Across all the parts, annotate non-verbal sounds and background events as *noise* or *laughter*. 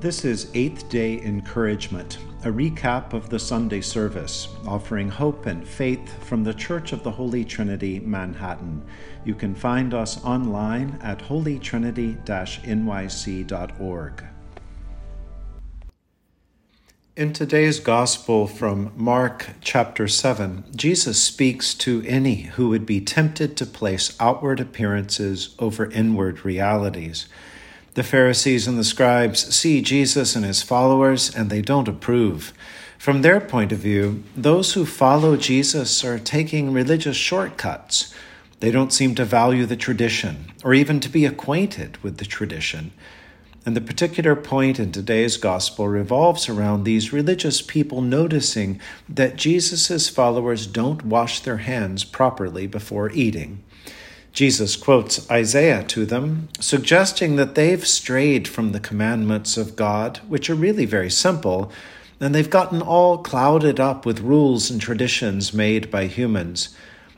This is Eighth Day Encouragement, a recap of the Sunday service, offering hope and faith from the Church of the Holy Trinity, Manhattan. You can find us online at holytrinity nyc.org. In today's Gospel from Mark chapter 7, Jesus speaks to any who would be tempted to place outward appearances over inward realities. The Pharisees and the scribes see Jesus and his followers, and they don't approve. From their point of view, those who follow Jesus are taking religious shortcuts. They don't seem to value the tradition, or even to be acquainted with the tradition. And the particular point in today's gospel revolves around these religious people noticing that Jesus' followers don't wash their hands properly before eating. Jesus quotes Isaiah to them, suggesting that they've strayed from the commandments of God, which are really very simple, and they've gotten all clouded up with rules and traditions made by humans.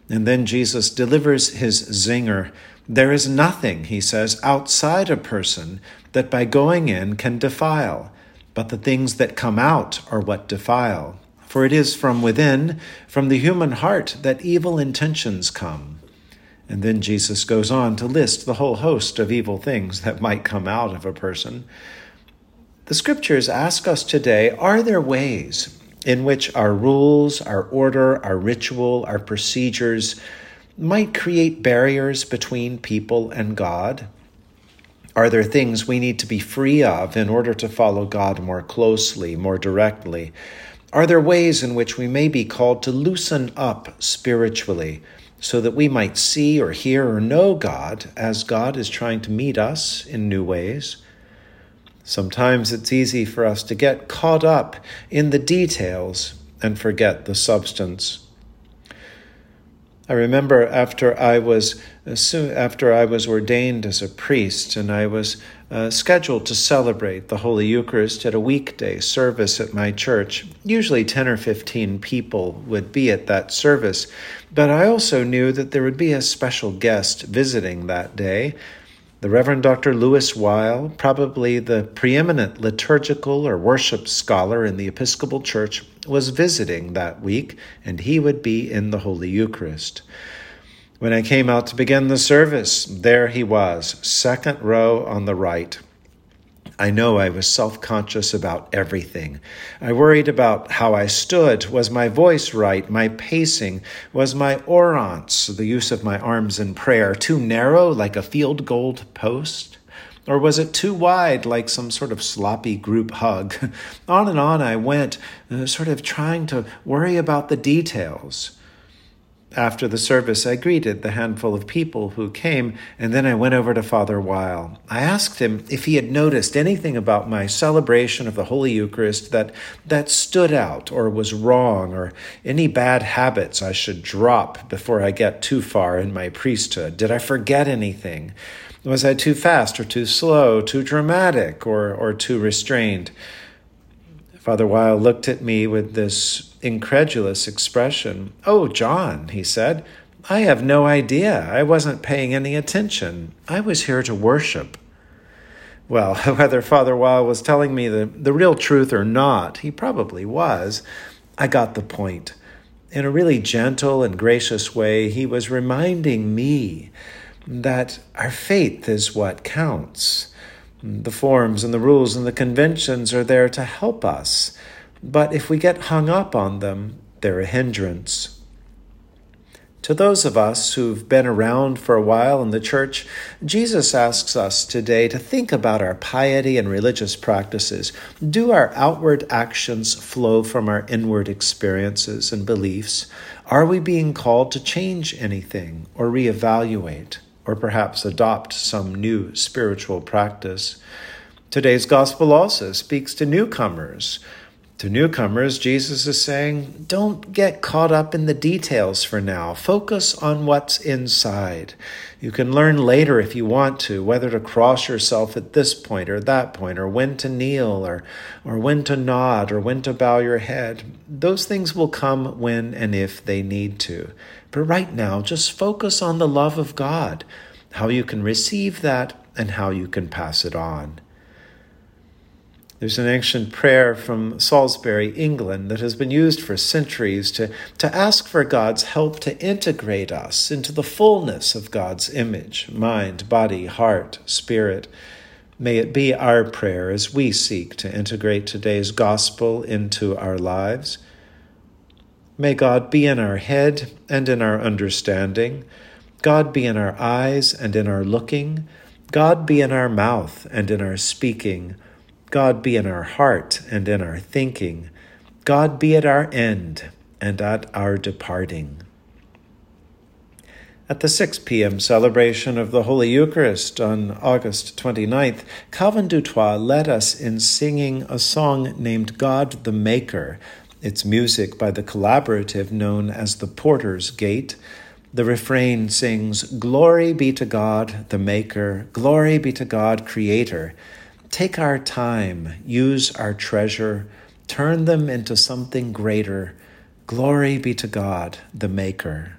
And then Jesus delivers his zinger. There is nothing, he says, outside a person that by going in can defile, but the things that come out are what defile. For it is from within, from the human heart, that evil intentions come. And then Jesus goes on to list the whole host of evil things that might come out of a person. The scriptures ask us today are there ways in which our rules, our order, our ritual, our procedures might create barriers between people and God? Are there things we need to be free of in order to follow God more closely, more directly? Are there ways in which we may be called to loosen up spiritually? So that we might see or hear or know God as God is trying to meet us in new ways. Sometimes it's easy for us to get caught up in the details and forget the substance. I remember after I was soon after I was ordained as a priest and I was uh, scheduled to celebrate the Holy Eucharist at a weekday service at my church. Usually 10 or 15 people would be at that service, but I also knew that there would be a special guest visiting that day. The Reverend Dr. Louis Weil, probably the preeminent liturgical or worship scholar in the Episcopal Church, was visiting that week, and he would be in the Holy Eucharist. When I came out to begin the service, there he was, second row on the right. I know I was self conscious about everything. I worried about how I stood. Was my voice right? My pacing? Was my orans, the use of my arms in prayer, too narrow like a field goal post? Or was it too wide, like some sort of sloppy group hug? *laughs* on and on I went, uh, sort of trying to worry about the details. After the service, I greeted the handful of people who came, and then I went over to Father Weil. I asked him if he had noticed anything about my celebration of the Holy Eucharist that, that stood out or was wrong, or any bad habits I should drop before I get too far in my priesthood. Did I forget anything? Was I too fast or too slow, too dramatic or, or too restrained? Father Weil looked at me with this incredulous expression. Oh, John, he said, I have no idea. I wasn't paying any attention. I was here to worship. Well, *laughs* whether Father Weil was telling me the, the real truth or not, he probably was. I got the point. In a really gentle and gracious way, he was reminding me that our faith is what counts the forms and the rules and the conventions are there to help us, but if we get hung up on them, they're a hindrance. To those of us who've been around for a while in the church, Jesus asks us today to think about our piety and religious practices. Do our outward actions flow from our inward experiences and beliefs? Are we being called to change anything or reevaluate? Or perhaps adopt some new spiritual practice. Today's gospel also speaks to newcomers. To newcomers, Jesus is saying, don't get caught up in the details for now. Focus on what's inside. You can learn later if you want to whether to cross yourself at this point or that point, or when to kneel, or, or when to nod, or when to bow your head. Those things will come when and if they need to. But right now, just focus on the love of God, how you can receive that, and how you can pass it on. There's an ancient prayer from Salisbury, England, that has been used for centuries to, to ask for God's help to integrate us into the fullness of God's image mind, body, heart, spirit. May it be our prayer as we seek to integrate today's gospel into our lives. May God be in our head and in our understanding. God be in our eyes and in our looking. God be in our mouth and in our speaking. God be in our heart and in our thinking. God be at our end and at our departing. At the 6 p.m. celebration of the Holy Eucharist on August 29th, Calvin du Toit led us in singing a song named God the Maker. It's music by the collaborative known as the Porter's Gate. The refrain sings, Glory be to God, the Maker, glory be to God, Creator. Take our time, use our treasure, turn them into something greater. Glory be to God, the Maker.